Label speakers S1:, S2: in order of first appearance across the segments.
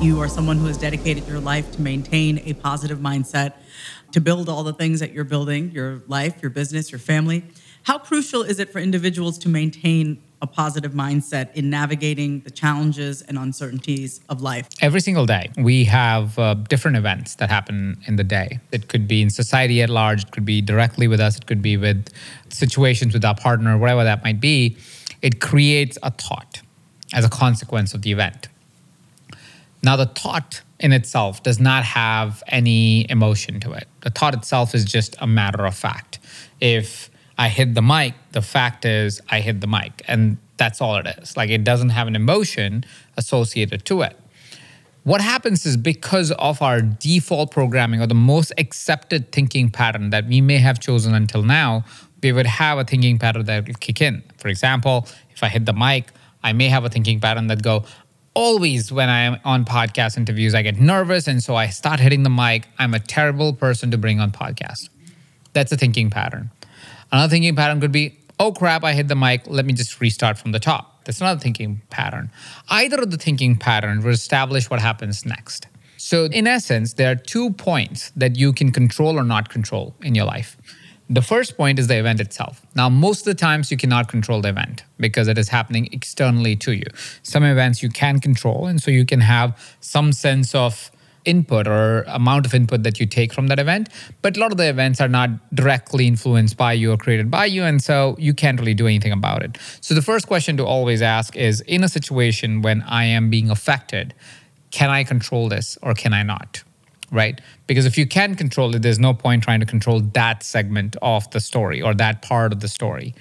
S1: You are someone who has dedicated your life to maintain a positive mindset, to build all the things that you're building your life, your business, your family. How crucial is it for individuals to maintain a positive mindset in navigating the challenges and uncertainties of life?
S2: Every single day, we have uh, different events that happen in the day. It could be in society at large, it could be directly with us, it could be with situations with our partner, whatever that might be. It creates a thought as a consequence of the event. Now, the thought in itself does not have any emotion to it. The thought itself is just a matter of fact. If I hit the mic, the fact is I hit the mic, and that's all it is. Like it doesn't have an emotion associated to it. What happens is because of our default programming or the most accepted thinking pattern that we may have chosen until now, we would have a thinking pattern that will kick in. For example, if I hit the mic, I may have a thinking pattern that go, always when I'm on podcast interviews, I get nervous. And so I start hitting the mic. I'm a terrible person to bring on podcast. That's a thinking pattern. Another thinking pattern could be, oh crap, I hit the mic. Let me just restart from the top. That's another thinking pattern. Either of the thinking patterns will establish what happens next. So, in essence, there are two points that you can control or not control in your life. The first point is the event itself. Now, most of the times you cannot control the event because it is happening externally to you. Some events you can control, and so you can have some sense of input or amount of input that you take from that event. But a lot of the events are not directly influenced by you or created by you, and so you can't really do anything about it. So, the first question to always ask is in a situation when I am being affected, can I control this or can I not? Right? Because if you can control it, there's no point trying to control that segment of the story or that part of the story.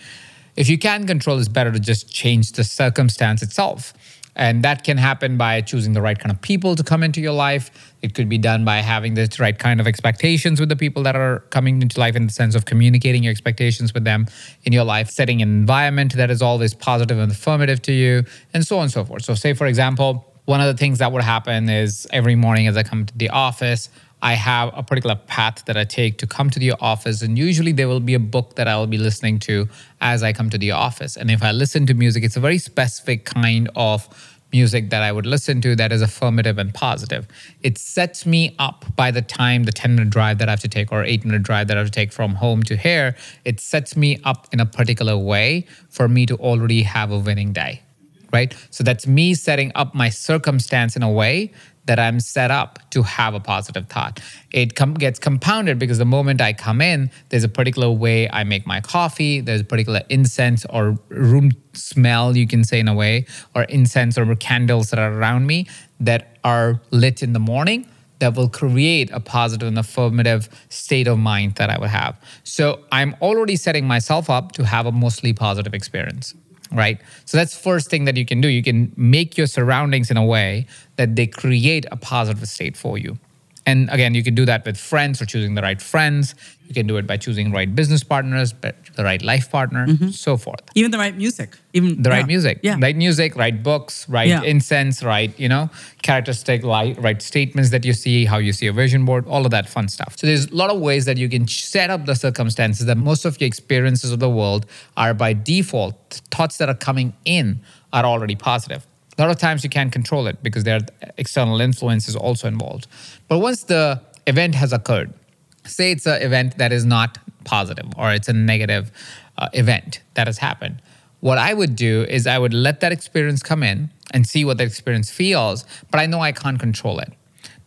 S2: If you can control, it's better to just change the circumstance itself. And that can happen by choosing the right kind of people to come into your life. It could be done by having the right kind of expectations with the people that are coming into life in the sense of communicating your expectations with them in your life, setting an environment that is always positive and affirmative to you, and so on and so forth. So, say, for example, one of the things that would happen is every morning as I come to the office, I have a particular path that I take to come to the office. And usually there will be a book that I will be listening to as I come to the office. And if I listen to music, it's a very specific kind of music that I would listen to that is affirmative and positive. It sets me up by the time the 10 minute drive that I have to take or 8 minute drive that I have to take from home to here, it sets me up in a particular way for me to already have a winning day right? So that's me setting up my circumstance in a way that I'm set up to have a positive thought. It com- gets compounded because the moment I come in, there's a particular way I make my coffee, there's a particular incense or room smell, you can say in a way, or incense or candles that are around me that are lit in the morning that will create a positive and affirmative state of mind that I would have. So I'm already setting myself up to have a mostly positive experience right? So that's first thing that you can do. You can make your surroundings in a way that they create a positive state for you. And again you can do that with friends or choosing the right friends you can do it by choosing right business partners but the right life partner mm-hmm. so forth
S1: even the right music even
S2: the yeah. right music yeah. right music right books right yeah. incense right you know characteristic right, right statements that you see how you see a vision board all of that fun stuff so there's a lot of ways that you can set up the circumstances that most of your experiences of the world are by default thoughts that are coming in are already positive a lot of times you can't control it because there are external influences also involved but once the event has occurred say it's an event that is not positive or it's a negative uh, event that has happened. What i would do is i would let that experience come in and see what that experience feels but i know i can't control it.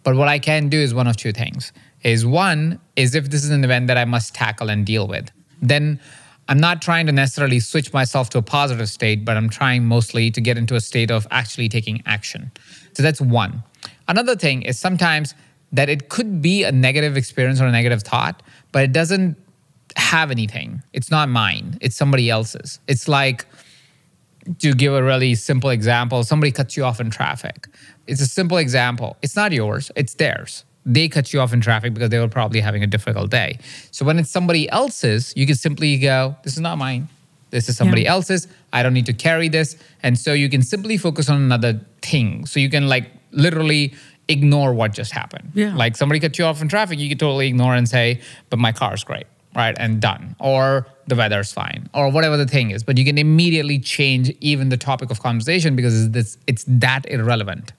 S2: But what i can do is one of two things. Is one is if this is an event that i must tackle and deal with then i'm not trying to necessarily switch myself to a positive state but i'm trying mostly to get into a state of actually taking action. So that's one. Another thing is sometimes that it could be a negative experience or a negative thought, but it doesn't have anything. It's not mine, it's somebody else's. It's like to give a really simple example, somebody cuts you off in traffic. It's a simple example. It's not yours, it's theirs. They cut you off in traffic because they were probably having a difficult day. So when it's somebody else's, you can simply go, This is not mine. This is somebody yeah. else's. I don't need to carry this. And so you can simply focus on another thing. So you can like literally ignore what just happened.
S1: Yeah.
S2: Like somebody cut you off in traffic, you can totally ignore and say, but my car's great, right? And done. Or the weather's fine, or whatever the thing is. But you can immediately change even the topic of conversation because it's, it's that irrelevant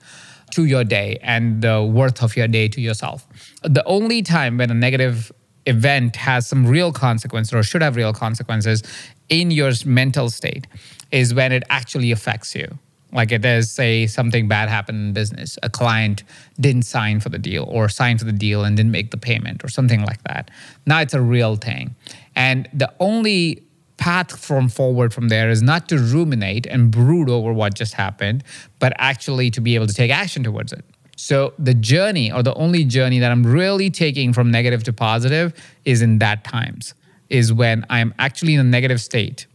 S2: to your day and the worth of your day to yourself. The only time when a negative event has some real consequences or should have real consequences in your mental state is when it actually affects you like it is say something bad happened in business a client didn't sign for the deal or signed for the deal and didn't make the payment or something like that now it's a real thing. And the only path from forward from there is not to ruminate and brood over what just happened but actually to be able to take action towards it. So the journey or the only journey that i'm really taking from negative to positive is in that times is when i'm actually in a negative state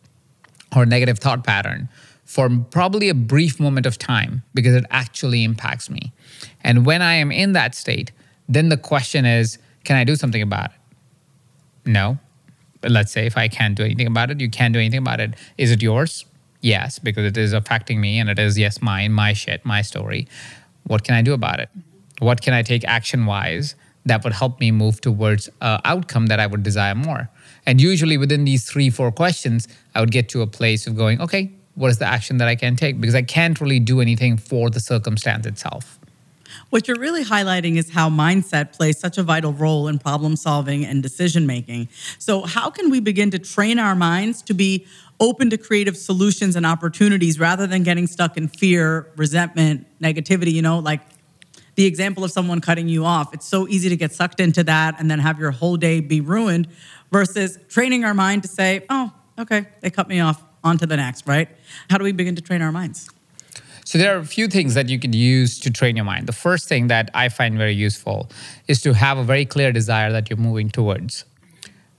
S2: or negative thought pattern for probably a brief moment of time because it actually impacts me. And when I am in that state, then the question is can I do something about it? No. But let's say if I can't do anything about it, you can't do anything about it. Is it yours? Yes, because it is affecting me and it is, yes, mine, my shit, my story. What can I do about it? What can I take action wise that would help me move towards an outcome that I would desire more? And usually within these three, four questions, I would get to a place of going, okay, what is the action that I can take? Because I can't really do anything for the circumstance itself.
S1: What you're really highlighting is how mindset plays such a vital role in problem solving and decision making. So, how can we begin to train our minds to be open to creative solutions and opportunities rather than getting stuck in fear, resentment, negativity? You know, like the example of someone cutting you off, it's so easy to get sucked into that and then have your whole day be ruined versus training our mind to say, oh, okay, they cut me off on to the next, right? How do we begin to train our minds?
S2: So there are a few things that you can use to train your mind. The first thing that I find very useful is to have a very clear desire that you're moving towards.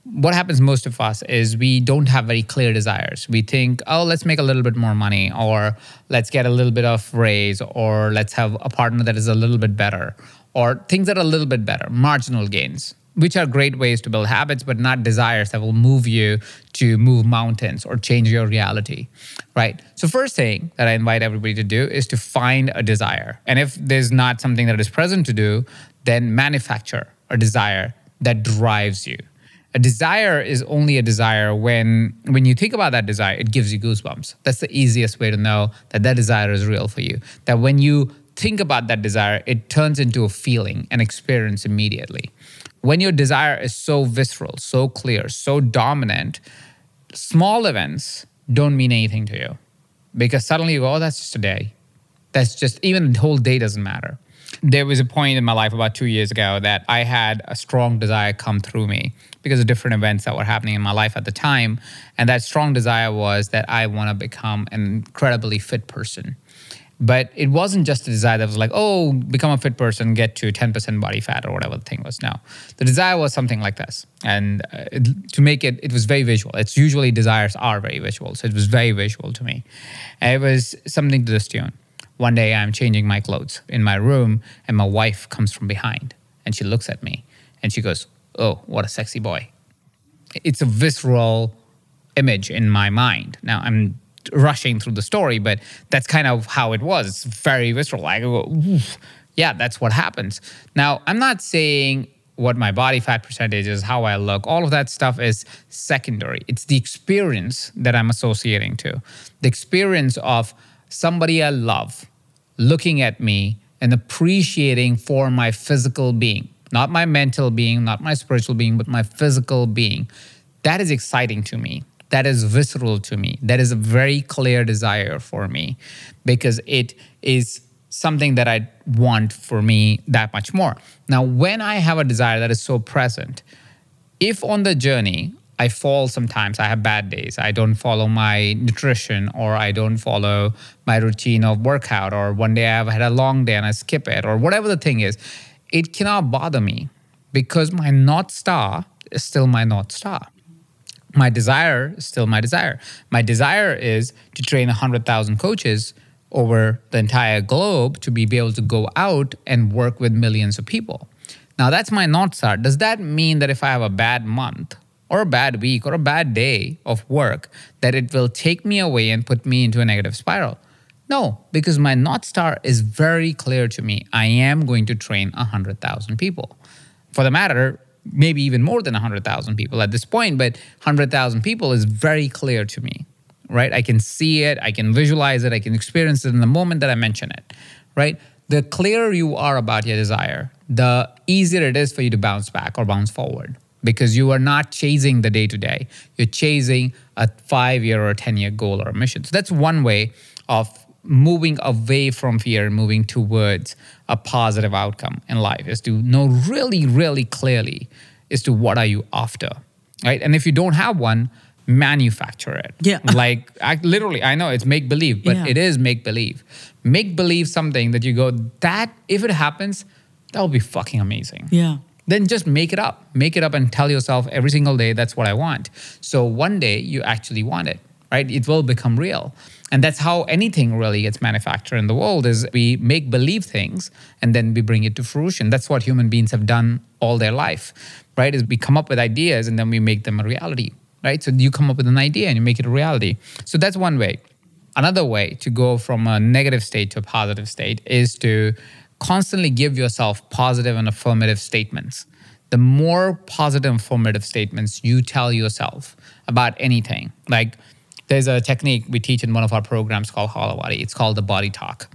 S2: What happens most of us is we don't have very clear desires. We think, oh, let's make a little bit more money, or let's get a little bit of raise, or let's have a partner that is a little bit better, or things that are a little bit better, marginal gains which are great ways to build habits, but not desires that will move you to move mountains or change your reality, right? So, first thing that I invite everybody to do is to find a desire. And if there's not something that is present to do, then manufacture a desire that drives you. A desire is only a desire when when you think about that desire, it gives you goosebumps. That's the easiest way to know that that desire is real for you. That when you think about that desire, it turns into a feeling, an experience immediately when your desire is so visceral, so clear, so dominant, small events don't mean anything to you because suddenly you go, oh, that's just a day. That's just, even the whole day doesn't matter. There was a point in my life about two years ago that I had a strong desire come through me because of different events that were happening in my life at the time. And that strong desire was that I want to become an incredibly fit person. But it wasn't just a desire that was like, oh, become a fit person, get to 10% body fat or whatever the thing was. No, the desire was something like this. And uh, it, to make it, it was very visual. It's usually desires are very visual. So it was very visual to me. And it was something to this tune. One day I'm changing my clothes in my room and my wife comes from behind and she looks at me and she goes, oh, what a sexy boy. It's a visceral image in my mind. Now I'm rushing through the story, but that's kind of how it was. It's very visceral. Like, yeah, that's what happens. Now, I'm not saying what my body fat percentage is, how I look, all of that stuff is secondary. It's the experience that I'm associating to. The experience of somebody I love looking at me and appreciating for my physical being, not my mental being, not my spiritual being, but my physical being. That is exciting to me that is visceral to me. That is a very clear desire for me because it is something that I want for me that much more. Now, when I have a desire that is so present, if on the journey I fall sometimes, I have bad days, I don't follow my nutrition or I don't follow my routine of workout, or one day I've had a long day and I skip it, or whatever the thing is, it cannot bother me because my North Star is still my North Star My desire is still my desire. My desire is to train 100,000 coaches over the entire globe to be able to go out and work with millions of people. Now, that's my North Star. Does that mean that if I have a bad month or a bad week or a bad day of work, that it will take me away and put me into a negative spiral? No, because my North Star is very clear to me. I am going to train 100,000 people. For the matter, maybe even more than 100,000 people at this point, but 100,000 people is very clear to me, right? I can see it, I can visualize it, I can experience it in the moment that I mention it, right? The clearer you are about your desire, the easier it is for you to bounce back or bounce forward because you are not chasing the day to day. You're chasing a five year or 10 year goal or a mission. So that's one way of moving away from fear and moving towards a positive outcome in life is to know really, really clearly as to what are you after, right? And if you don't have one, manufacture it.
S1: Yeah.
S2: Like I, literally, I know it's make believe, but
S1: Yeah.
S2: it is make believe. Make believe something that you go, that if it happens, that will be fucking amazing
S1: Yeah.
S2: then just make it up. Make it up and tell yourself every single day that's what I want. So one day you actually want it, right? It will become real. And that's how anything really gets manufactured in the world is we make believe things and then we bring it to fruition. That's what human beings have done all their life, right? Is we come up with ideas and then we make them a reality, right? So you come up with an idea and you make it a reality. So that's one way. Another way to go from a negative state to a positive state is to constantly give yourself positive and affirmative statements. The more positive and affirmative statements you tell yourself about anything, like there's a technique we teach in one of our programs called Halawadi. It's called the body talk.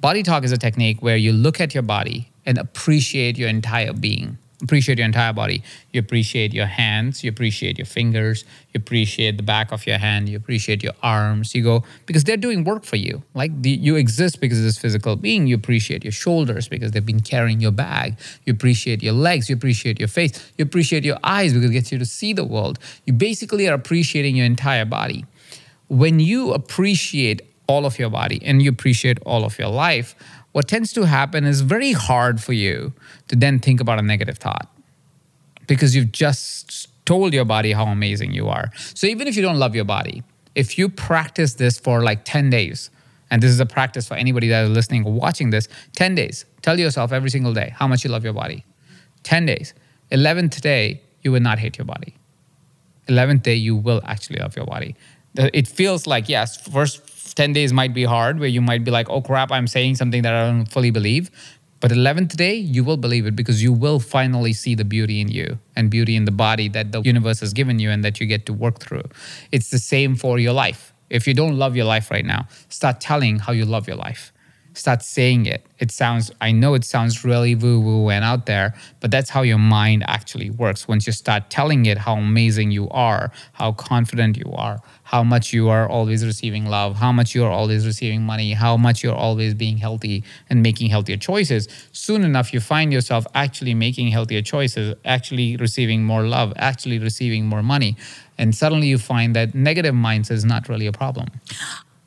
S2: Body talk is a technique where you look at your body and appreciate your entire being appreciate your entire body. You appreciate your hands, you appreciate your fingers, you appreciate the back of your hand, you appreciate your arms. You go because they're doing work for you. Like the, you exist because of this physical being. You appreciate your shoulders because they've been carrying your bag. You appreciate your legs, you appreciate your face, you appreciate your eyes because it gets you to see the world. You basically are appreciating your entire body. When you appreciate all of your body and you appreciate all of your life, what tends to happen is very hard for you to then think about a negative thought because you've just told your body how amazing you are. So even if you don't love your body, if you practice this for like 10 days, and this is a practice for anybody that is listening or watching this, 10 days, tell yourself every single day how much you love your body. 10 days. 11th day, you will not hate your body. 11th day, you will actually love your body. The- It feels like, yes, first 10 days might be hard where you might be like, oh crap, I'm saying something that I don't fully believe. But 11th day, you will believe it because you will finally see the beauty in you and beauty in the body that the universe has given you and that you get to work through. It's the same for your life. If you don't love your life right now, start telling how you love your life start saying it. It sounds, I know it sounds really woo woo and out there, but that's how your mind actually works. Once you start telling it how amazing you are, how confident you are, how much you are always receiving love, how much you are always receiving money, how much you're always being healthy and making healthier choices, soon enough you find yourself actually making healthier choices, actually receiving more love, actually receiving more money. And suddenly you find that negative mindset is not really a problem.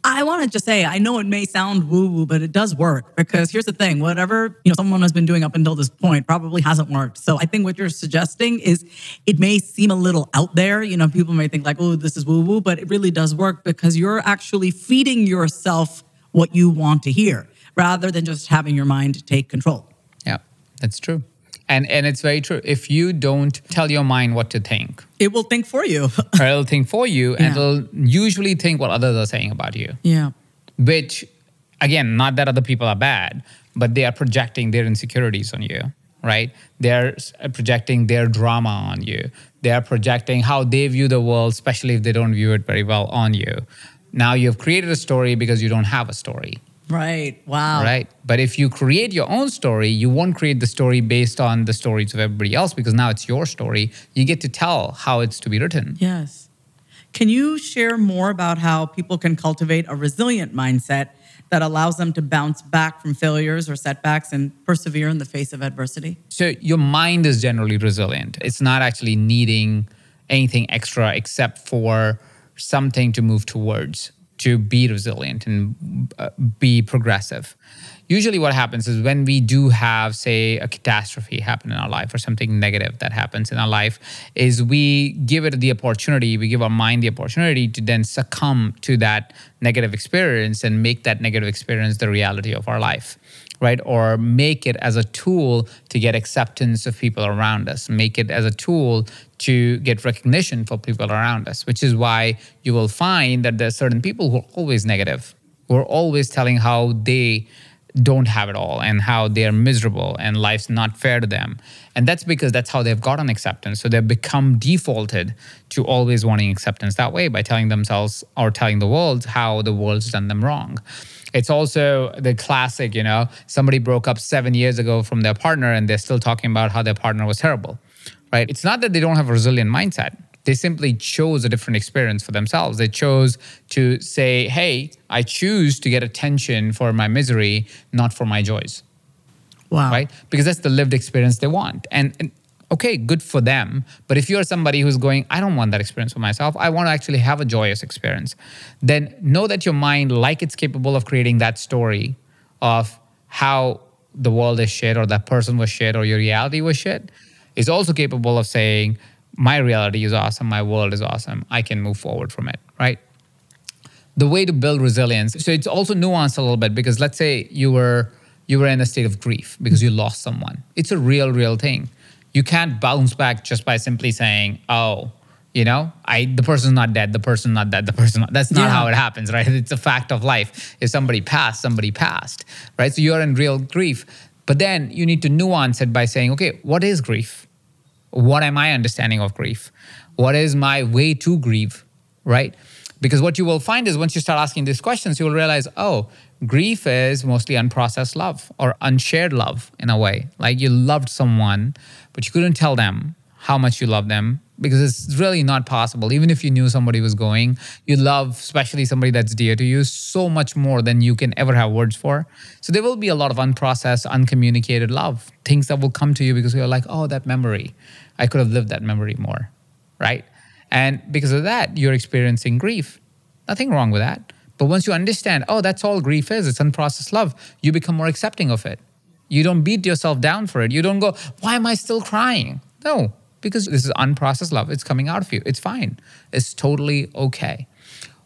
S1: I want to just say, I know it may sound woo woo, but it does work because here's the thing: whatever you know, someone has been doing up until this point probably hasn't worked. So I think what you're suggesting is, it may seem a little out there. You know, people may think like, "Oh, this is woo woo," but it really does work because you're actually feeding yourself what you want to hear, rather than just having your mind take control.
S2: Yeah, that's true. And and it's very true. If you don't tell your mind what to think,
S1: It will think for you.
S2: or it'll think for you, and
S1: Yeah.
S2: it'll usually think what others are saying about you.
S1: yeah.
S2: Which, again, not that other people are bad, but they are projecting their insecurities on you, right? They're uh, projecting their drama on you. They are projecting how they view the world, especially if they don't view it very well on you. Now you've created a story because you don't have a story.
S1: Right. Wow.
S2: Right. But if you create your own story, you won't create the story based on the stories of everybody else because now it's your story. You get to tell how it's to be written.
S1: Yes. Can you share more about how people can cultivate a resilient mindset that allows them to bounce back from failures or setbacks and persevere in the face of adversity?
S2: So your mind is generally resilient. It's not actually needing anything extra except for something to move towards to be resilient and uh, be progressive. usually what happens is when we do have say a catastrophe happen in our life or something negative that happens in our life is we give it the opportunity we give our mind the opportunity to then succumb to that negative experience and make that negative experience the reality of our life right or make it as a tool to get acceptance of people around us make it as a tool to get recognition for people around us which is why you will find that there's certain people who are always negative who are always telling how they don't have it all and how they're miserable and life's not fair to them. And that's because that's how they've gotten acceptance. So they've become defaulted to always wanting acceptance that way by telling themselves or telling the world how the world's done them wrong. It's also the classic, you know, somebody broke up seven years ago from their partner and they're still talking about how their partner was terrible, right? It's not that they don't have a resilient mindset they simply chose a different experience for themselves. They chose to say, hey, I choose to get attention for my misery, not for my joys.
S1: Wow.
S2: Right? Because that's the lived experience they want. And, and okay, good for them. But if you're somebody who's going, I don't want that experience for myself, I want to actually have a joyous experience, then know that your mind, like it's capable of creating that story of how the world is shit or that person was shit or your reality was shit, is also capable of saying, my reality is awesome, my world is awesome, I can move forward from it, right? The way to build resilience. So it's also nuanced a little bit because let's say you were you were in a state of grief because you lost someone. It's a real, real thing. You can't bounce back just by simply saying, "Oh, you know, I the person's not dead, the person's not dead, the person." Not, that's not yeah. how it happens, right? It's a fact of life. If somebody passed, somebody passed, right? So you're in real grief, but then you need to nuance it by saying, "Okay, what is grief?" What am I understanding of grief? What is my way to grieve, right? Because what you will find is once you start asking these questions, you will realize, oh, grief is mostly unprocessed love or unshared love in a way. Like you loved someone, but you couldn't tell them how much you love them because it's really not possible. Even if you knew somebody was going, you love, especially somebody that's dear to you, so much more than you can ever have words for. So there will be a lot of unprocessed, uncommunicated love, things that will come to you because you're like, oh, that memory, I could have lived that memory more, right? And because of that, you're experiencing grief. Nothing wrong with that. But once you understand, oh, that's all grief is, it's unprocessed love, you become more accepting of it. You don't beat yourself down for it. You don't go, why am I still crying? No, because this is unprocessed love. It's coming out of you. It's fine. It's totally okay.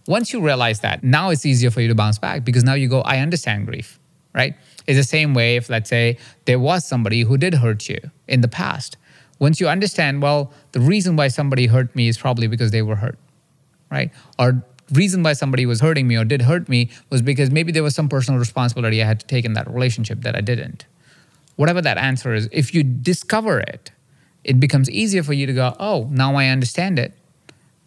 S2: Once you realize that, now it's easier for you to bounce back because now you go, I understand grief, right? It's the same way if, let's say, there was somebody who did hurt you in the past. Once you understand, well, the reason why somebody hurt me is probably because they were hurt, right? Or reason why somebody was hurting me or did hurt me was because maybe there was some personal responsibility I had to take in that relationship that I didn't. Whatever that answer is, if you discover it, it becomes easier for you to go, oh, now I understand it.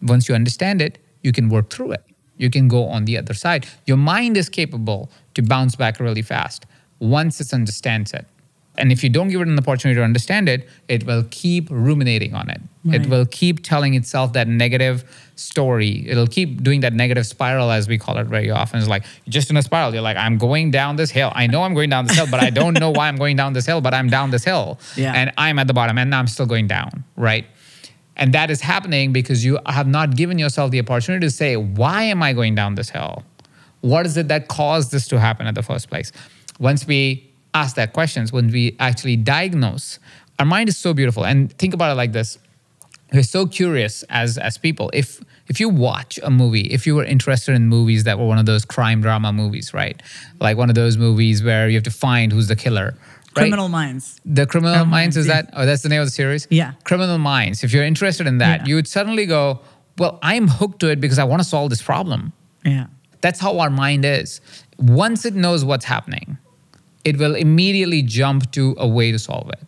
S2: Once you understand it, you can work through it. You can go on the other side. Your mind is capable to bounce back really fast once it understands it. And if you don't give it an opportunity to understand it, it will keep ruminating on it. Right. It will keep telling itself that negative story. It'll keep doing that negative spiral, as we call it very often. It's like just in a spiral. You're like, I'm going down this hill. I know I'm going down this hill, but I don't know why I'm going down this hill, but I'm down this hill. Yeah. And I'm at the bottom and I'm still going down, right? And that is happening because you have not given yourself the opportunity to say, why am I going down this hill? What is it that caused this to happen in the first place? Once we ask that questions, when we actually diagnose, our mind is so beautiful. And think about it like this. We're so curious as as people. If if you watch a movie, if you were interested in movies that were one of those crime drama movies, right? Like one of those movies where you have to find who's the killer. Right?
S1: Criminal Minds.
S2: The Criminal, Criminal Minds, is yeah. that? Oh, that's the name of the series?
S1: Yeah.
S2: Criminal Minds. If you're interested in that, yeah. you would suddenly go, well, I'm hooked to it because I want to solve this problem.
S1: Yeah.
S2: That's how our mind is. Once it knows what's happening, it will immediately jump to a way to solve it.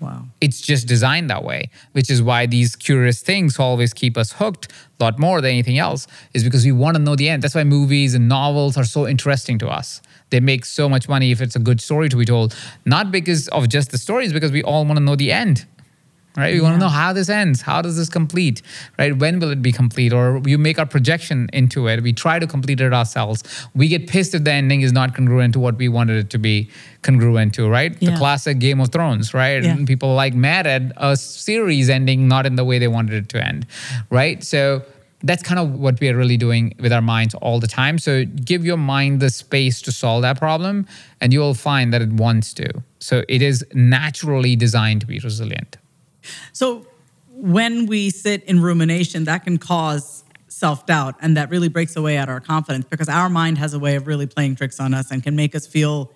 S1: Wow.
S2: It's just designed that way, which is why these curious things always keep us hooked a lot more than anything else, is because we want to know the end. That's why movies and novels are so interesting to us. They make so much money if it's a good story to be told, not because of just the stories, because we all want to know the end right? We yeah. want to know how this ends. How does this complete, right? When will it be complete? Or you make our projection into it. We try to complete it ourselves. We get pissed if the ending is not congruent to what we wanted it to be congruent to, right? Yeah. The classic Game of Thrones, right? Yeah. People like mad at a series ending not in the way they wanted it to end, right? So That's kind of what we are really doing with our minds all the time. So give your mind the space to solve that problem, and you will find that it wants to. So it is naturally designed to be resilient.
S1: So when we sit in rumination, that can cause self doubt, and that really breaks away at our confidence because our mind has a way of really playing tricks on us and can make us feel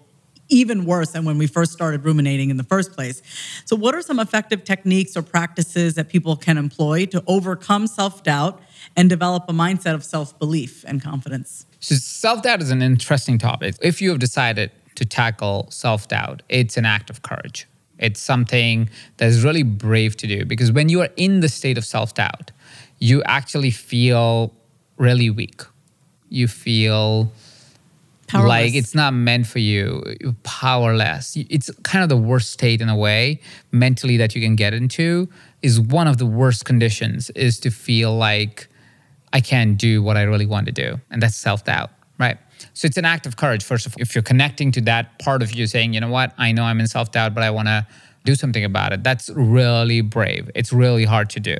S1: even worse than when we first started ruminating in the first place. So, what are some effective techniques or practices that people can employ to overcome self doubt and develop a mindset of self belief and confidence?
S2: So, self doubt is an interesting topic. If you have decided to tackle self doubt, it's an act of courage. It's something that is really brave to do. Because when you are in the state of self doubt, you actually feel really weak. You feel
S1: Powerless.
S2: like it's not meant for you. You're powerless. It's kind of the worst state in a way mentally that you can get into. Is one of the worst conditions is to feel like i can't do what i really want to do and that's self-doubt. right so it's an act of courage first of all. If you're connecting to that part of you saying you know what? I know i'm in self-doubt but i want to do something about it. That's really brave. It's really hard to do.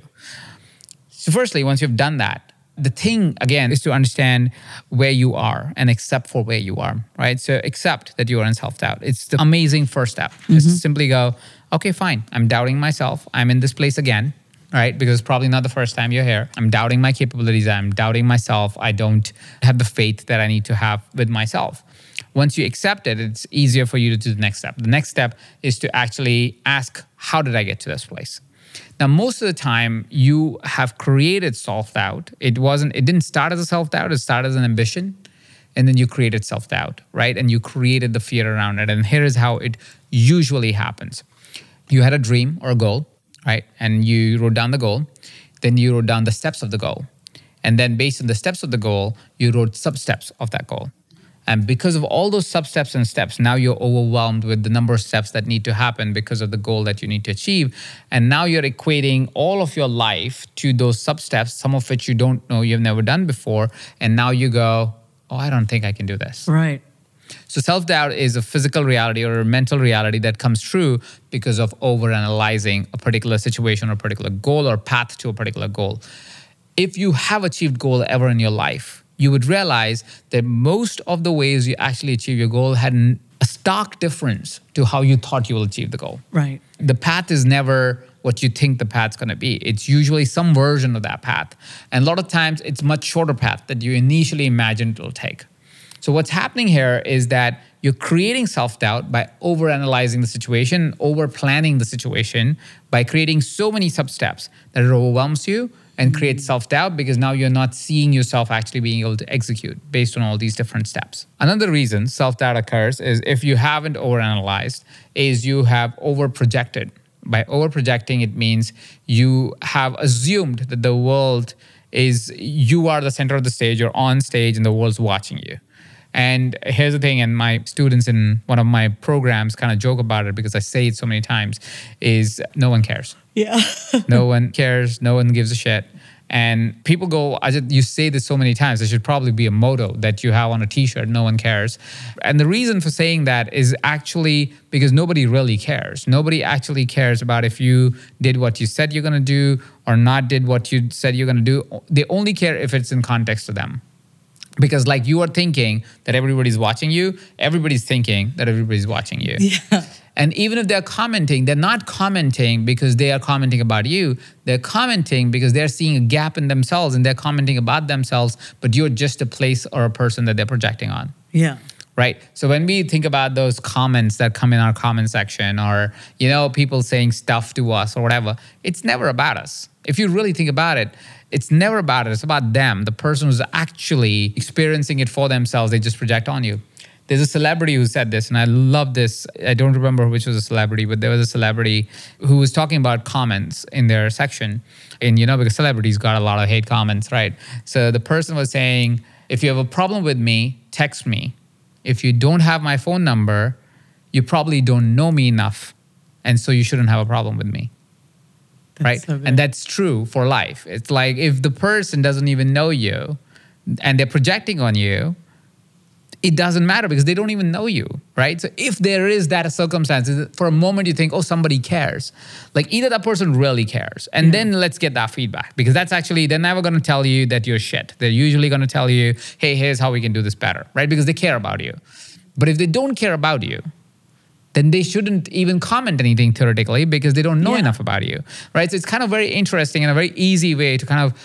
S2: So firstly once you've done that the thing again is to understand where you are and accept for where you are right? So accept that you are in self-doubt. It's the amazing first step. Just mm-hmm. simply go okay fine. I'm doubting myself. I'm in this place again right because it's probably not the first time you're here i'm doubting my capabilities i'm doubting myself i don't have the faith that i need to have with myself once you accept it it's easier for you to do the next step the next step is to actually ask how did i get to this place now, most of the time, you have created self doubt. It wasn't. It didn't start as a self doubt. It started as an ambition, and then you created self doubt, right? And you created the fear around it. And here is how it usually happens: you had a dream or a goal, right? And you wrote down the goal. Then you wrote down the steps of the goal, and then based on the steps of the goal, you wrote sub steps of that goal. And because of all those sub steps and steps, now you're overwhelmed with the number of steps that need to happen because of the goal that you need to achieve. And now you're equating all of your life to those sub steps, some of which you don't know you've never done before. And now you go, oh, I don't think I can do this.
S1: Right.
S2: So self doubt is a physical reality or a mental reality that comes true because of overanalyzing a particular situation or a particular goal or path to a particular goal. If you have achieved goal ever in your life, you would realize that most of the ways you actually achieve your goal had a stark difference to how you thought you will achieve the goal.
S1: Right.
S2: The path is never what you think the path's going to be. It's usually some version of that path. And a lot of times it's much shorter path that you initially imagined it'll take. So what's happening here is that you're creating self-doubt by overanalyzing the situation, over planning the situation, by creating so many sub-steps that it overwhelms you and creates mm-hmm. self-doubt because now you're not seeing yourself actually being able to execute based on all these different steps. Another reason self-doubt occurs is if you haven't overanalyzed, is you have overprojected. By overprojecting, it means you have assumed that the world is you are the center of the stage, you're on stage, and the world's watching you. And here's the thing, and my students in one of my programs kind of joke about it because I say it so many times, is no one cares.
S1: Yeah.
S2: No one cares. No one gives a shit. And people go, I just, you say this so many times. There should probably be a motto that you have on a t-shirt. No one cares. And the reason for saying that is actually because nobody really cares. Nobody actually cares about if you did what you said you're going to do or not did what you said you're going to do. They only care if it's in context to them because like you are thinking that everybody's watching you everybody's thinking that everybody's watching you.
S1: Yeah.
S2: and even if they're commenting they're not commenting because they are commenting about you. They're commenting because they're seeing a gap in themselves and they're commenting about themselves but you're just a place or a person that they're projecting on.
S1: Yeah.
S2: right? So when we think about those comments that come in our comment section or you know people saying stuff to us or whatever it's never about us. If you really think about it it's never about it. It's about them. The person who's actually experiencing it for themselves they just project on you. There's a celebrity who said this and i love this. I don't remember which was a celebrity but there was a celebrity who was talking about comments in their section. And you know because celebrities got a lot of hate comments right? So the person was saying if you have a problem with me text me. If you don't have my phone number, you probably don't know me enough. And so you shouldn't have a problem with me.
S1: That's
S2: right?
S1: so
S2: and that's true for life. It's like if the person doesn't even know you and they're projecting on you, it doesn't matter because they don't even know you, right? So if there is that circumstance, for a moment you think, oh, somebody cares. Like either that person really cares. And yeah. then let's get that feedback because that's actually, they're never going to tell you that you're shit. They're usually going to tell you, hey, here's how we can do this better, right? Because they care about you. But if they don't care about you, then they shouldn't even comment anything theoretically because they don't know yeah. enough about you, right? So it's kind of very interesting and a very easy way to kind of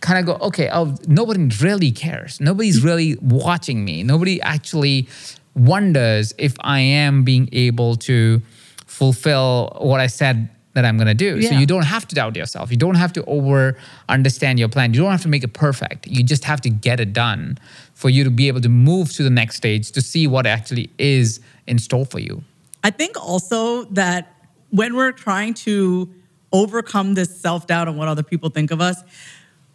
S2: kind of go, okay, oh, nobody really cares. Nobody's really watching me. Nobody actually wonders if I am being able to fulfill what I said that I'm going to do. Yeah. So you don't have to doubt yourself. You don't have to over understand your plan. You don't have to make it perfect. You just have to get it done for you to be able to move to the next stage to see what actually is in store for you.
S1: I think also that when we're trying to overcome this self doubt and what other people think of us,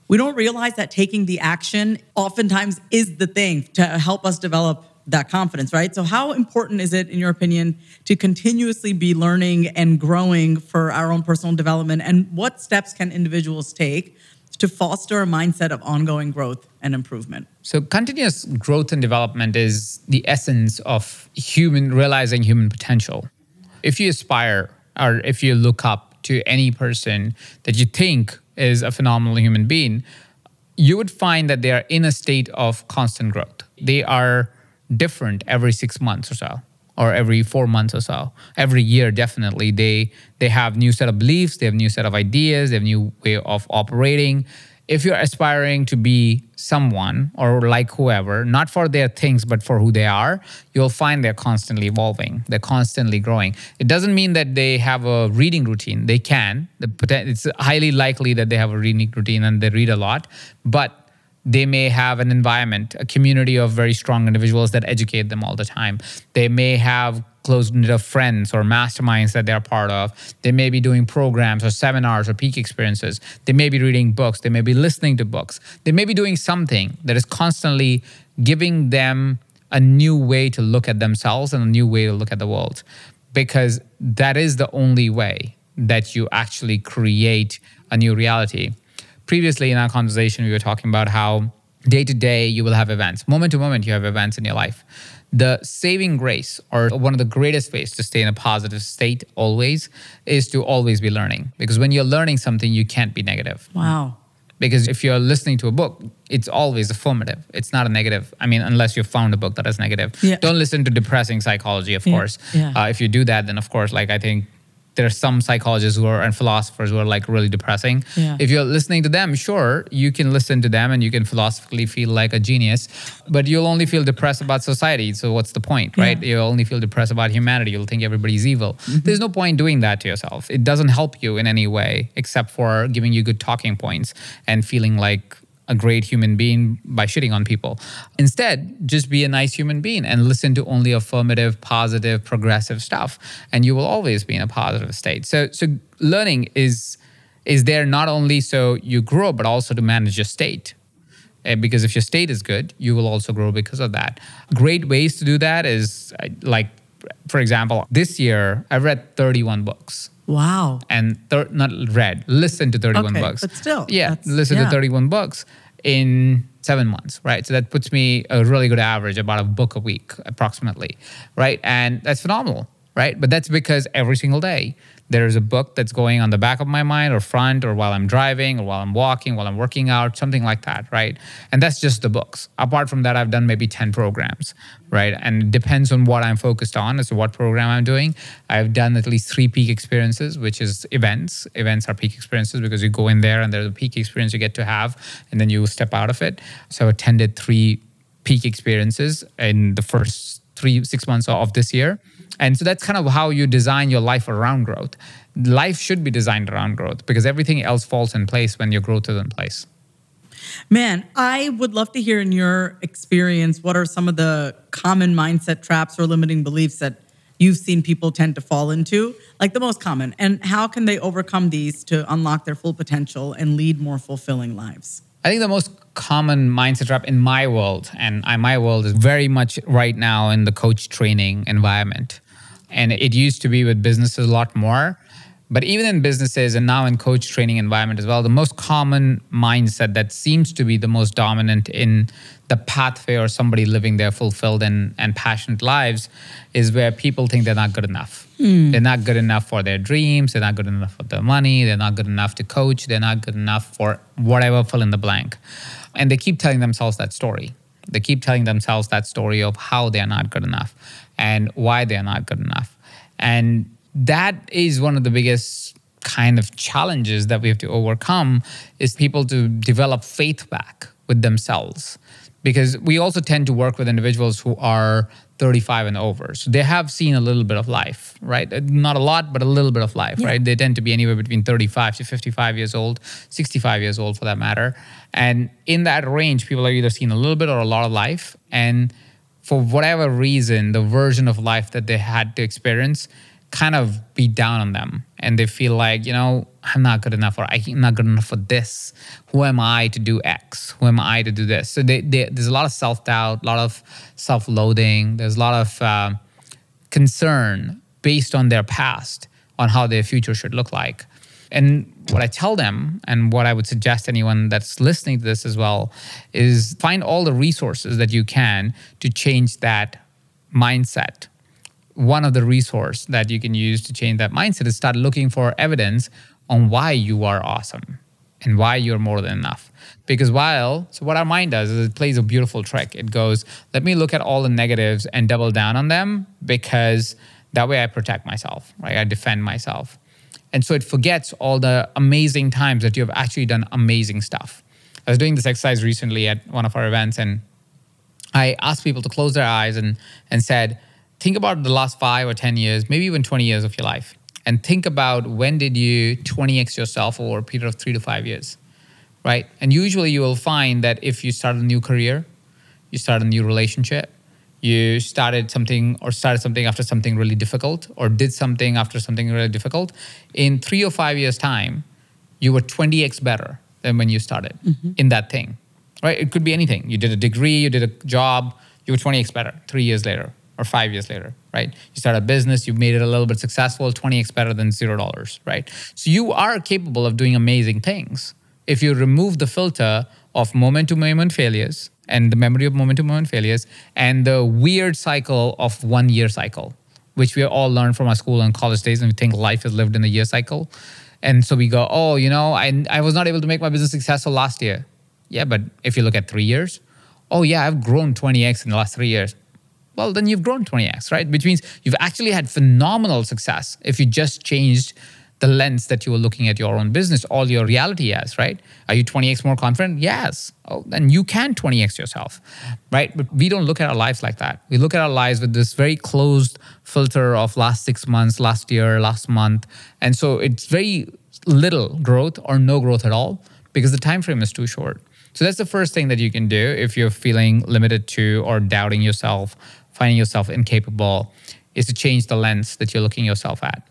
S1: we don't realize that taking the action oftentimes is the thing to help us develop that confidence, right? So, how important is it, in your opinion, to continuously be learning and growing for our own personal development? And what steps can individuals take to foster a mindset of ongoing growth and improvement?
S2: So, continuous growth and development is the essence of human realizing human potential. If you aspire or if you look up to any person that you think is a phenomenal human being, you would find that they are in a state of constant growth. They are different every six months or so or every four months or so every year definitely they they have new set of beliefs they have new set of ideas they have new way of operating if you're aspiring to be someone or like whoever, not for their things, but for who they are, you'll find they're constantly evolving. They're constantly growing. It doesn't mean that they have a reading routine. They can. It's highly likely that they have a reading routine and they read a lot, but they may have an environment, a community of very strong individuals that educate them all the time. They may have close knit of friends or masterminds that they're part of. They may be doing programs or seminars or peak experiences. They may be reading books. They may be listening to books. They may be doing something that is constantly giving them a new way to look at themselves and a new way to look at the world because that is the only way that you actually create a new reality previously in our conversation, we were talking about how day to day you will have events, moment to moment, you have events in your life. The saving grace, or one of the greatest ways to stay in a positive state always, is to always be learning. Because when you're learning something, you can't be negative.
S1: Wow.
S2: Because if you're listening to a book, it's always affirmative. It's not a negative. I mean, unless you found a book that is negative. Yeah. Don't listen to depressing psychology, of yeah. course. Yeah. Uh, if you do that, then of course, like I think there are some psychologists who are and philosophers who are like really depressing. Yeah. If you're listening to them, sure, you can listen to them and you can philosophically feel like a genius, but you'll only feel depressed about society. So what's the point, right? Yeah. You'll only feel depressed about humanity. You'll think everybody's evil. Mm-hmm. There's no point doing that to yourself. It doesn't help you in any way except for giving you good talking points and feeling like a great human being by shitting on people. Instead, just be a nice human being and listen to only affirmative, positive, progressive stuff, and you will always be in a positive state. So, so learning is is there not only so you grow, but also to manage your state. Eh, because if your state is good, you will also grow because of that. Great ways to do that is like, for example, this year I've read 31 books.
S1: Wow.
S2: And thir- not read, listen to 31 okay, books.
S1: But still.
S2: Yeah, listen yeah. to 31 books in seven months, right? So that puts me a really good average, about a book a week approximately, right? And that's phenomenal, right? But that's because every single day there's a book that's going on the back of my mind or front or while I'm driving or while I'm walking, while I'm working out, something like that, right? And that's just the books. Apart from that, I've done maybe 10 programs, right? And it depends on what I'm focused on as to what program I'm doing. I've done at least three peak experiences, which is events. Events are peak experiences because you go in there and there's a peak experience you get to have and then you step out of it. So I attended three peak experiences in the first three, six months of this year and so that's kind of how you design your life around growth. Life should be designed around growth because everything else falls in place when your growth is in place.
S1: Man, I would love to hear in your experience what are some of the common mindset traps or limiting beliefs that you've seen people tend to fall into, like the most common, and how can they overcome these to unlock their full potential and lead more fulfilling lives?
S2: I think the most common mindset trap in my world, and my world is very much right now in the coach training environment. And it used to be with businesses a lot more But even in businesses and now in coach training environment as well, the most common mindset that seems to be the most dominant in the pathway or somebody living their fulfilled and, and passionate lives is where people think they're not good enough. Mm. They're not good enough for their dreams. They're not good enough for their money. They're not good enough to coach. They're not good enough for whatever, fill in the blank. And they keep telling themselves that story. They keep telling themselves that story of how they're not good enough and why they're not good enough. And that is one of the biggest kind of challenges that we have to overcome is people to develop faith back with themselves. Because we also tend to work with individuals who are 35 and over. So they have seen a little bit of life right? Uh, not a lot but a little bit of life yeah. right? They tend to be anywhere between 35 to 55 years old 65 years old for that matter. And in that range people are either seen a little bit or a lot of life. And for whatever reason the version of life that they had to experience kind of be down on them. And they feel like you know i'm not good enough or i'm not good enough for this. Who am i to do x? Who am i to do this? So they, they, there's a lot of self-doubt a lot of self-loathing. There's a lot of uh, concern based on their past on how their future should look like. And what i tell them and what i would suggest anyone that's listening to this as well is find all the resources that you can to change that mindset one of the resource that you can use to change that mindset is start looking for evidence on why you are awesome and why you're more than enough. Because while, so what our mind does is it plays a beautiful trick. It goes, let me look at all the negatives and double down on them because that way I protect myself, right? I defend myself. And so it forgets all the amazing times that you have actually done amazing stuff. I was doing this exercise recently at one of our events and I asked people to close their eyes and, and said, think about the last five or 10 years, maybe even 20 years of your life, and think about when did you 20x yourself over a period of three to five years, right? And usually you will find that if you start a new career, you start a new relationship, you started something or started something after something really difficult or did something after something really difficult, in three or five years' time, you were 20x better than when you started mm-hmm. in that thing, right? It could be anything. You did a degree, you did a job, you were 20x better three years later or five years later, right? You start a business, you've made it a little bit successful, 20x better than zero dollars, right? So you are capable of doing amazing things if you remove the filter of moment to moment failures and the memory of moment to moment failures and the weird cycle of one year cycle, which we all learned from our school and college days, and we think life is lived in a year cycle. And so we go, oh, you know, I, I was not able to make my business successful last year. Yeah, but if you look at three years, oh, yeah, I've grown 20x in the last three years well, then you've grown 20x, right? Which means you've actually had phenomenal success if you just changed the lens that you were looking at your own business, all your reality as, right? Are you 20x more confident? Yes. Oh, then you can 20x yourself, right? But we don't look at our lives like that. We look at our lives with this very closed filter of last six months, last year, last month. And so it's very little growth or no growth at all because the time frame is too short. So that's the first thing that you can do if you're feeling limited to or doubting yourself finding yourself incapable is to change the lens that you're looking yourself at.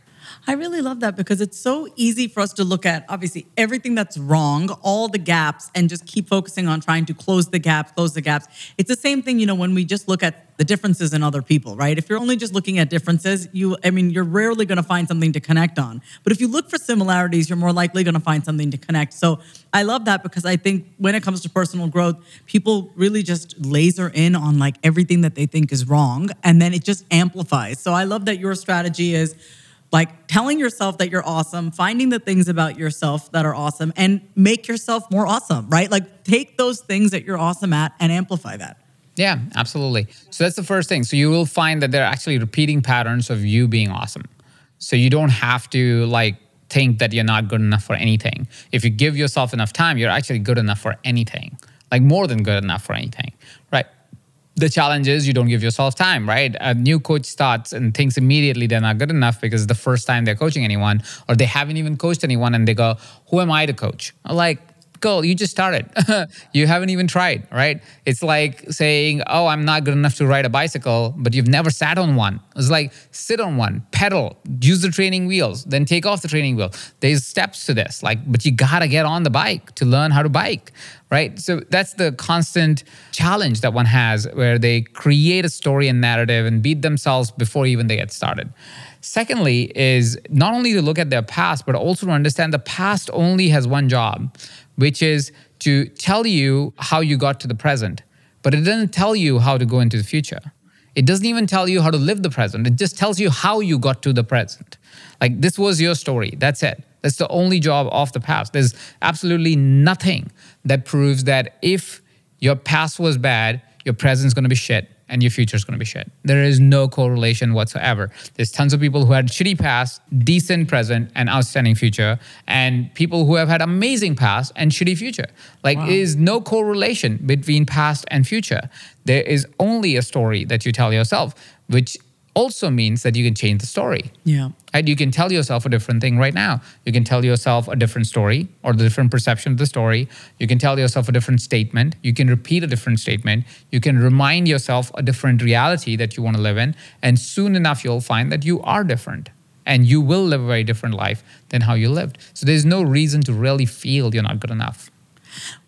S1: I really love that because it's so easy for us to look at obviously everything that's wrong, all the gaps, and just keep focusing on trying to close the gaps, close the gaps. It's the same thing, you know, when we just look at the differences in other people, right? If you're only just looking at differences, you, I mean, you're rarely going to find something to connect on. But if you look for similarities, you're more likely going to find something to connect. So I love that because I think when it comes to personal growth, people really just laser in on like everything that they think is wrong, and then it just amplifies. So I love that your strategy is like telling yourself that you're awesome, finding the things about yourself that are awesome, and make yourself more awesome, right? Like take those things that you're awesome at and amplify that.
S2: Yeah, absolutely. So that's the first thing. So you will find that there are actually repeating patterns of you being awesome. So you don't have to like think that you're not good enough for anything. If you give yourself enough time, you're actually good enough for anything, like more than good enough for anything, right? The challenge is you don't give yourself time, right? A new coach starts and thinks immediately they're not good enough because the first time they're coaching anyone or they haven't even coached anyone and they go, Who am I to coach? Like, girl, you just started. you haven't even tried, right? It's like saying, oh, I'm not good enough to ride a bicycle, but you've never sat on one. It's like sit on one, pedal, use the training wheels, then take off the training wheel. There's steps to this, like, but you gotta get on the bike to learn how to bike, right? So that's the constant challenge that one has where they create a story and narrative and beat themselves before even they get started. Secondly, is not only to look at their past, but also to understand the past only has one job, which is to tell you how you got to the present, but it doesn't tell you how to go into the future. It doesn't even tell you how to live the present. It just tells you how you got to the present. Like this was your story. That's it. That's the only job of the past. There's absolutely nothing that proves that if your past was bad, your present's going to be shit and your future is going to be shit. There is no correlation whatsoever. There's tons of people who had shitty past, decent present, and outstanding future, and people who have had amazing past and shitty future. Like, wow. is no correlation between past and future. There is only a story that you tell yourself, which also means that you can change the story.
S1: Yeah.
S2: And you can tell yourself a different thing right now. You can tell yourself a different story or the different perception of the story. You can tell yourself a different statement. You can repeat a different statement. You can remind yourself a different reality that you want to live in. And soon enough, you'll find that you are different and you will live a very different life than how you lived. So there's no reason to really feel you're not good enough.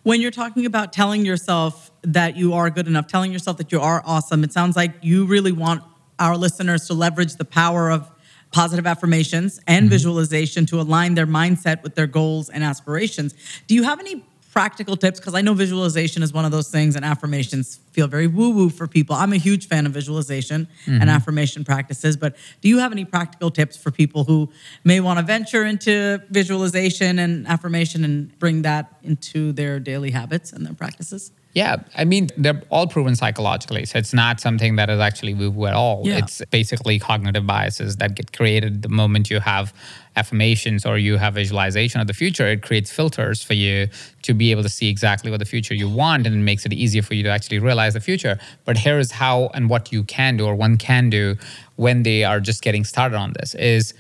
S1: When you're talking about telling yourself that you are good enough, telling yourself that you are awesome, it sounds like you really want our listeners to leverage the power of positive affirmations and mm-hmm. visualization to align their mindset with their goals and aspirations. Do you have any practical tips? Because I know visualization is one of those things, and affirmations feel very woo woo for people. I'm a huge fan of visualization mm-hmm. and affirmation practices, but do you have any practical tips for people who may want to venture into visualization and affirmation and bring that into their daily habits and their practices?
S2: Yeah, I mean, they're all proven psychologically. So it's not something that is actually woo at all. Yeah. It's basically cognitive biases that get created the moment you have affirmations or you have visualization of the future. It creates filters for you to be able to see exactly what the future you want and it makes it easier for you to actually realize the future. But here is how and what you can do or one can do when they are just getting started on this is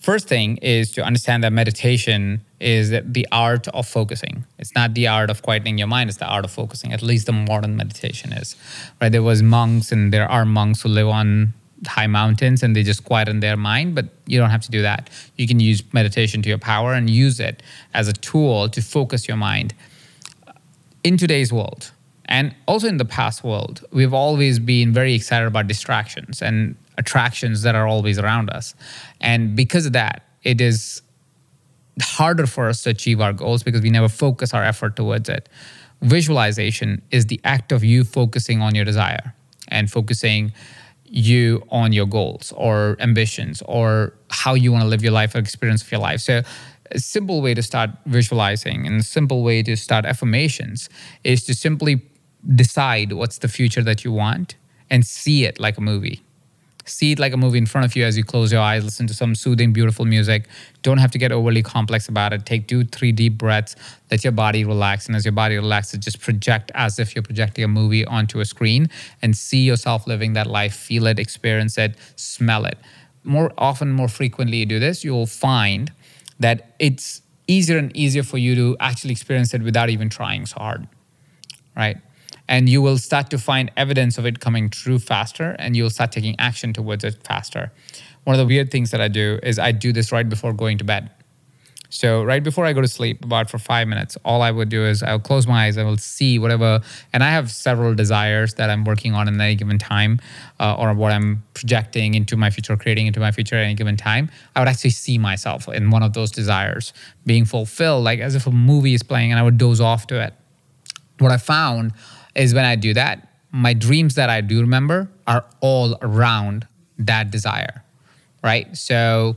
S2: First thing is to understand that meditation is the art of focusing. It's not the art of quietening your mind, it's the art of focusing. At least the modern meditation is. Right? There was monks and there are monks who live on high mountains and they just quieten their mind, but you don't have to do that. You can use meditation to your power and use it as a tool to focus your mind. In today's world, and also in the past world, we've always been very excited about distractions and attractions that are always around us. And because of that, it is harder for us to achieve our goals because we never focus our effort towards it. Visualization is the act of you focusing on your desire and focusing you on your goals or ambitions or how you want to live your life or experience of your life. So a simple way to start visualizing and a simple way to start affirmations is to simply decide what's the future that you want and see it like a movie see it like a movie in front of you as you close your eyes, listen to some soothing, beautiful music. Don't have to get overly complex about it. Take two, three deep breaths, let your body relax. And as your body relaxes, just project as if you're projecting a movie onto a screen and see yourself living that life, feel it, experience it, smell it. More often, more frequently you do this, you'll find that it's easier and easier for you to actually experience it without even trying so hard, right? And you will start to find evidence of it coming true faster and you'll start taking action towards it faster. One of the weird things that i do is i do this right before going to bed. So right before i go to sleep about for five minutes all i would do is i'll close my eyes i will see whatever and i have several desires that i'm working on at any given time uh, or what i'm projecting into my future creating into my future at any given time. I would actually see myself in one of those desires being fulfilled like as if a movie is playing and i would doze off to it. What i found is when I do that, my dreams that I do remember are all around that desire, right? So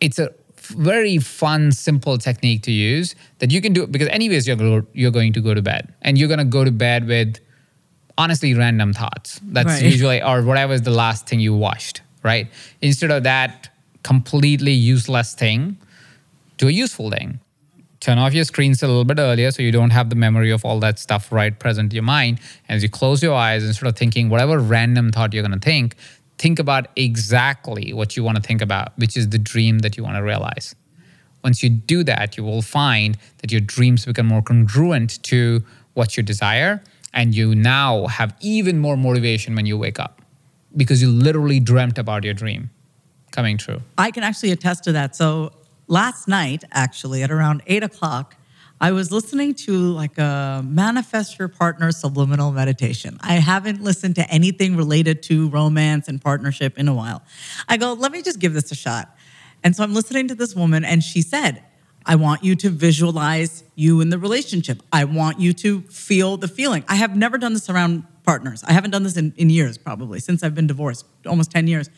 S2: it's a very fun, simple technique to use that you can do because anyways you're you're going to go to bed and you're going to go to bed with honestly random thoughts. That's right. usually or whatever is the last thing you watched, right? Instead of that completely useless thing, do a useful thing turn off your screens a little bit earlier so you don't have the memory of all that stuff right present in your mind. And as you close your eyes sort of thinking whatever random thought you're going to think, think about exactly what you want to think about, which is the dream that you want to realize. Once you do that, you will find that your dreams become more congruent to what you desire. And you now have even more motivation when you wake up because you literally dreamt about your dream coming true.
S1: I can actually attest to that. So last night, actually, at around eight o'clock, I was listening to like a manifest your partner subliminal meditation. I haven't listened to anything related to romance and partnership in a while. I go, let me just give this a shot. And so I'm listening to this woman, and she said, I want you to visualize you in the relationship. I want you to feel the feeling. I have never done this around partners. I haven't done this in, in years, probably, since I've been divorced, almost 10 years.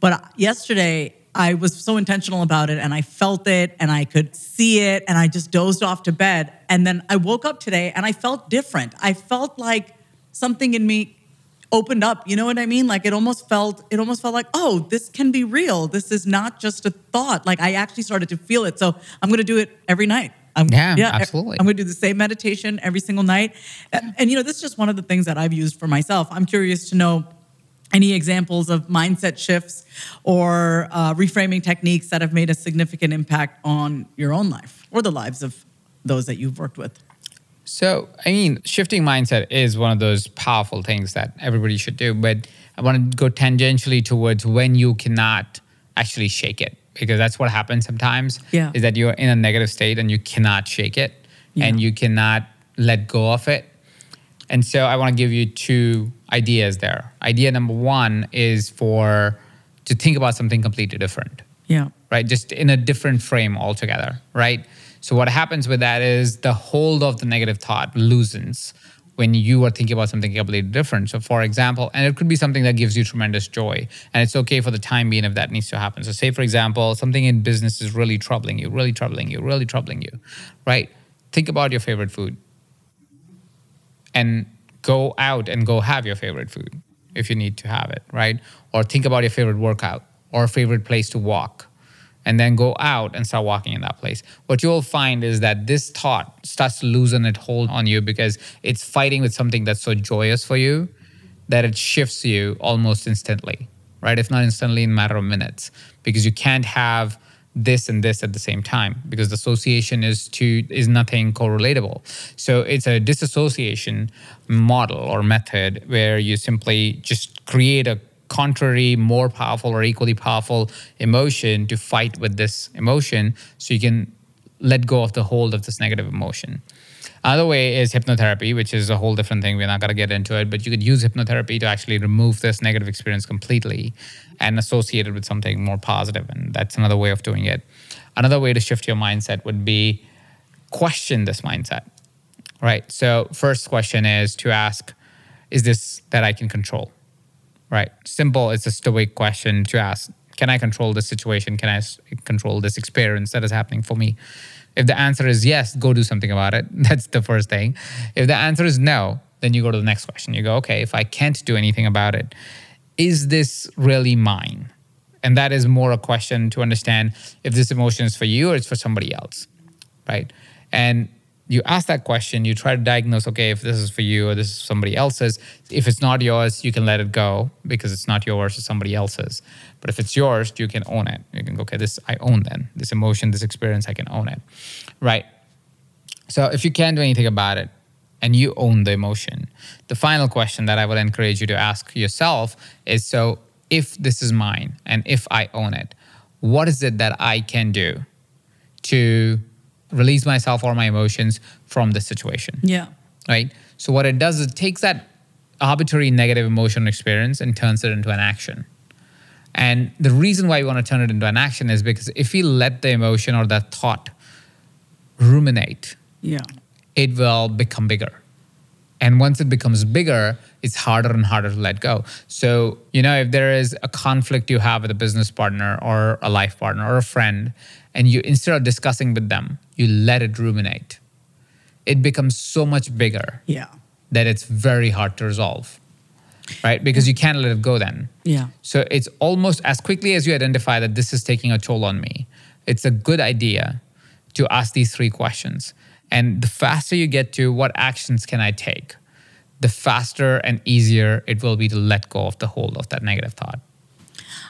S1: But uh, yesterday, I was so intentional about it and I felt it and I could see it and I just dozed off to bed. And then I woke up today and I felt different. I felt like something in me opened up. You know what I mean? Like it almost felt it almost felt like, "Oh, this can be real. This is not just a thought." Like I actually started to feel it. So, I'm going to do it every night. I'm,
S2: yeah, yeah, absolutely.
S1: I'm going to do the same meditation every single night. And, and you know, this is just one of the things that I've used for myself. I'm curious to know any examples of mindset shifts or uh, reframing techniques that have made a significant impact on your own life or the lives of those that you've worked with?
S2: So, I mean, shifting mindset is one of those powerful things that everybody should do. But I want to go tangentially towards when you cannot actually shake it, because that's what happens sometimes.
S1: Yeah.
S2: Is that you're in a negative state and you cannot shake it yeah. and you cannot let go of it. And so I want to give you two ideas there. Idea number one is for to think about something completely different.
S1: Yeah.
S2: Right. Just in a different frame altogether. Right. So what happens with that is the hold of the negative thought loosens when you are thinking about something completely different. So, for example, and it could be something that gives you tremendous joy, and it's okay for the time being if that needs to happen. So, say, for example, something in business is really troubling you, really troubling you, really troubling you, right? Think about your favorite food and go out and go have your favorite food if you need to have it, right? Or think about your favorite workout or favorite place to walk and then go out and start walking in that place. What you'll find is that this thought starts to loosen its hold on you because it's fighting with something that's so joyous for you that it shifts you almost instantly, right? If not instantly, in a matter of minutes, because you can't have this and this at the same time because the association is to is nothing correlatable. So it's a disassociation model or method where you simply just create a contrary more powerful or equally powerful emotion to fight with this emotion so you can let go of the hold of this negative emotion Other way is hypnotherapy, which is a whole different thing. We're not going to get into it, but you could use hypnotherapy to actually remove this negative experience completely and associate it with something more positive. And that's another way of doing it. Another way to shift your mindset would be question this mindset, right? So, first question is to ask, is this that I can control? Right? Simple, it's a stoic question to ask. Can I control this situation? Can I control this experience that is happening for me? If the answer is yes, go do something about it. That's the first thing. If the answer is no, then you go to the next question. You go, okay, if I can't do anything about it, is this really mine? And that is more a question to understand if this emotion is for you or it's for somebody else, right? And you ask that question, you try to diagnose, okay, if this is for you or this is somebody else's. If it's not yours, you can let it go because it's not yours, it's somebody else's. But if it's yours, you can own it. You can go, okay, this I own then. This emotion, this experience, I can own it. Right. So if you can't do anything about it and you own the emotion, the final question that I would encourage you to ask yourself is so if this is mine and if I own it, what is it that I can do to release myself or my emotions from the situation?
S1: Yeah.
S2: Right. So what it does is it takes that arbitrary negative emotional experience and turns it into an action. And the reason why you want to turn it into an action is because if you let the emotion or that thought ruminate,
S1: yeah,
S2: it will become bigger. And once it becomes bigger, it's harder and harder to let go. So, you know, if there is a conflict you have with a business partner or a life partner or a friend, and you instead of discussing with them, you let it ruminate, it becomes so much bigger.
S1: Yeah.
S2: That it's very hard to resolve right? Because you can't let it go then.
S1: Yeah.
S2: So it's almost as quickly as you identify that this is taking a toll on me, it's a good idea to ask these three questions. And the faster you get to what actions can I take, the faster and easier it will be to let go of the hold of that negative thought.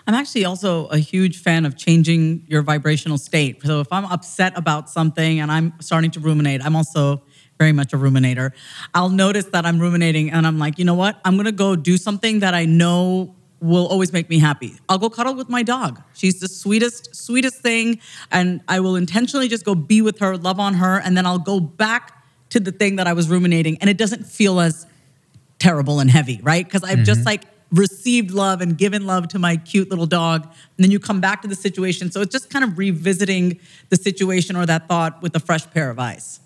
S1: I'm actually also a huge fan of changing your vibrational state. So if I'm upset about something and I'm starting to ruminate, I'm also very much a ruminator. I'll notice that I'm ruminating and I'm like, you know what? I'm gonna go do something that I know will always make me happy. I'll go cuddle with my dog. She's the sweetest, sweetest thing. And I will intentionally just go be with her, love on her, and then I'll go back to the thing that I was ruminating. And it doesn't feel as terrible and heavy, right? Because I've mm-hmm. just like received love and given love to my cute little dog. And then you come back to the situation. So it's just kind of revisiting the situation or that thought with a fresh pair of eyes.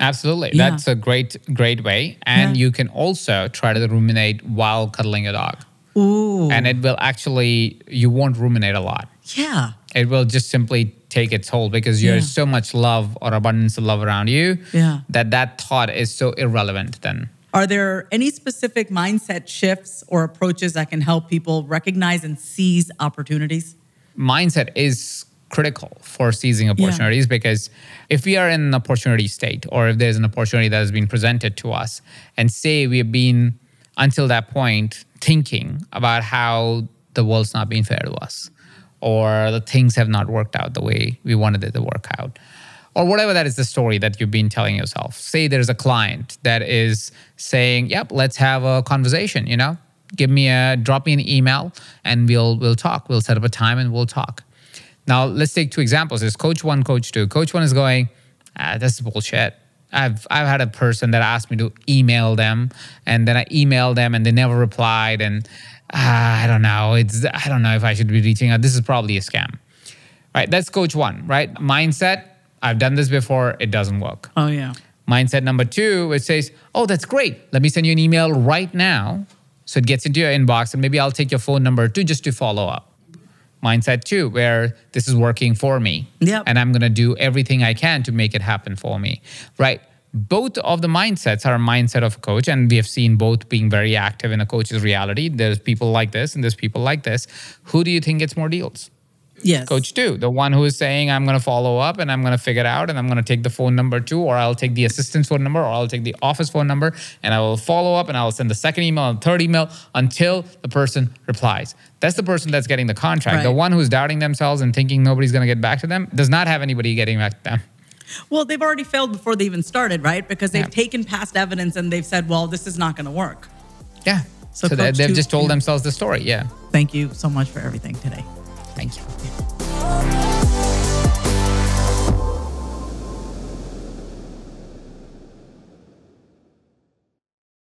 S2: Absolutely. Yeah. That's a great, great way. And yeah. you can also try to ruminate while cuddling a dog.
S1: Ooh.
S2: And it will actually, you won't ruminate a lot.
S1: Yeah.
S2: It will just simply take its hold because you yeah. so much love or abundance of love around you
S1: yeah.
S2: that that thought is so irrelevant then.
S1: Are there any specific mindset shifts or approaches that can help people recognize and seize opportunities?
S2: Mindset is critical for seizing opportunities yeah. because if we are in an opportunity state or if there's an opportunity that has been presented to us and say we have been until that point thinking about how the world's not being fair to us or the things have not worked out the way we wanted it to work out or whatever that is the story that you've been telling yourself say there's a client that is saying yep let's have a conversation you know give me a drop me an email and we'll we'll talk we'll set up a time and we'll talk now, let's take two examples. There's coach one, coach two. Coach one is going, ah, this is bullshit. I've I've had a person that asked me to email them, and then I emailed them, and they never replied. And uh, I don't know. It's I don't know if I should be reaching out. This is probably a scam, right? That's coach one, right? Mindset. I've done this before. It doesn't work.
S1: Oh yeah.
S2: Mindset number two. It says, oh, that's great. Let me send you an email right now, so it gets into your inbox, and maybe I'll take your phone number too, just to follow up mindset two, where this is working for me.
S1: Yep.
S2: And I'm going to do everything I can to make it happen for me. Right. Both of the mindsets are a mindset of a coach, and we have seen both being very active in a coach's reality. There's people like this, and there's people like this. Who do you think gets more deals?
S1: Yes.
S2: Coach two, the one who is saying, I'm going to follow up and I'm going to figure it out and I'm going to take the phone number too, or I'll take the assistant's phone number, or I'll take the office phone number and I will follow up and I will send the second email and third email until the person replies. That's the person that's getting the contract. Right. The one who's doubting themselves and thinking nobody's going to get back to them does not have anybody getting back to them.
S1: Well, they've already failed before they even started, right? Because they've yeah. taken past evidence and they've said, well, this is not going to work.
S2: Yeah. So, so they've two, just told yeah. themselves the story. Yeah.
S1: Thank you so much for everything today.
S2: Thank you.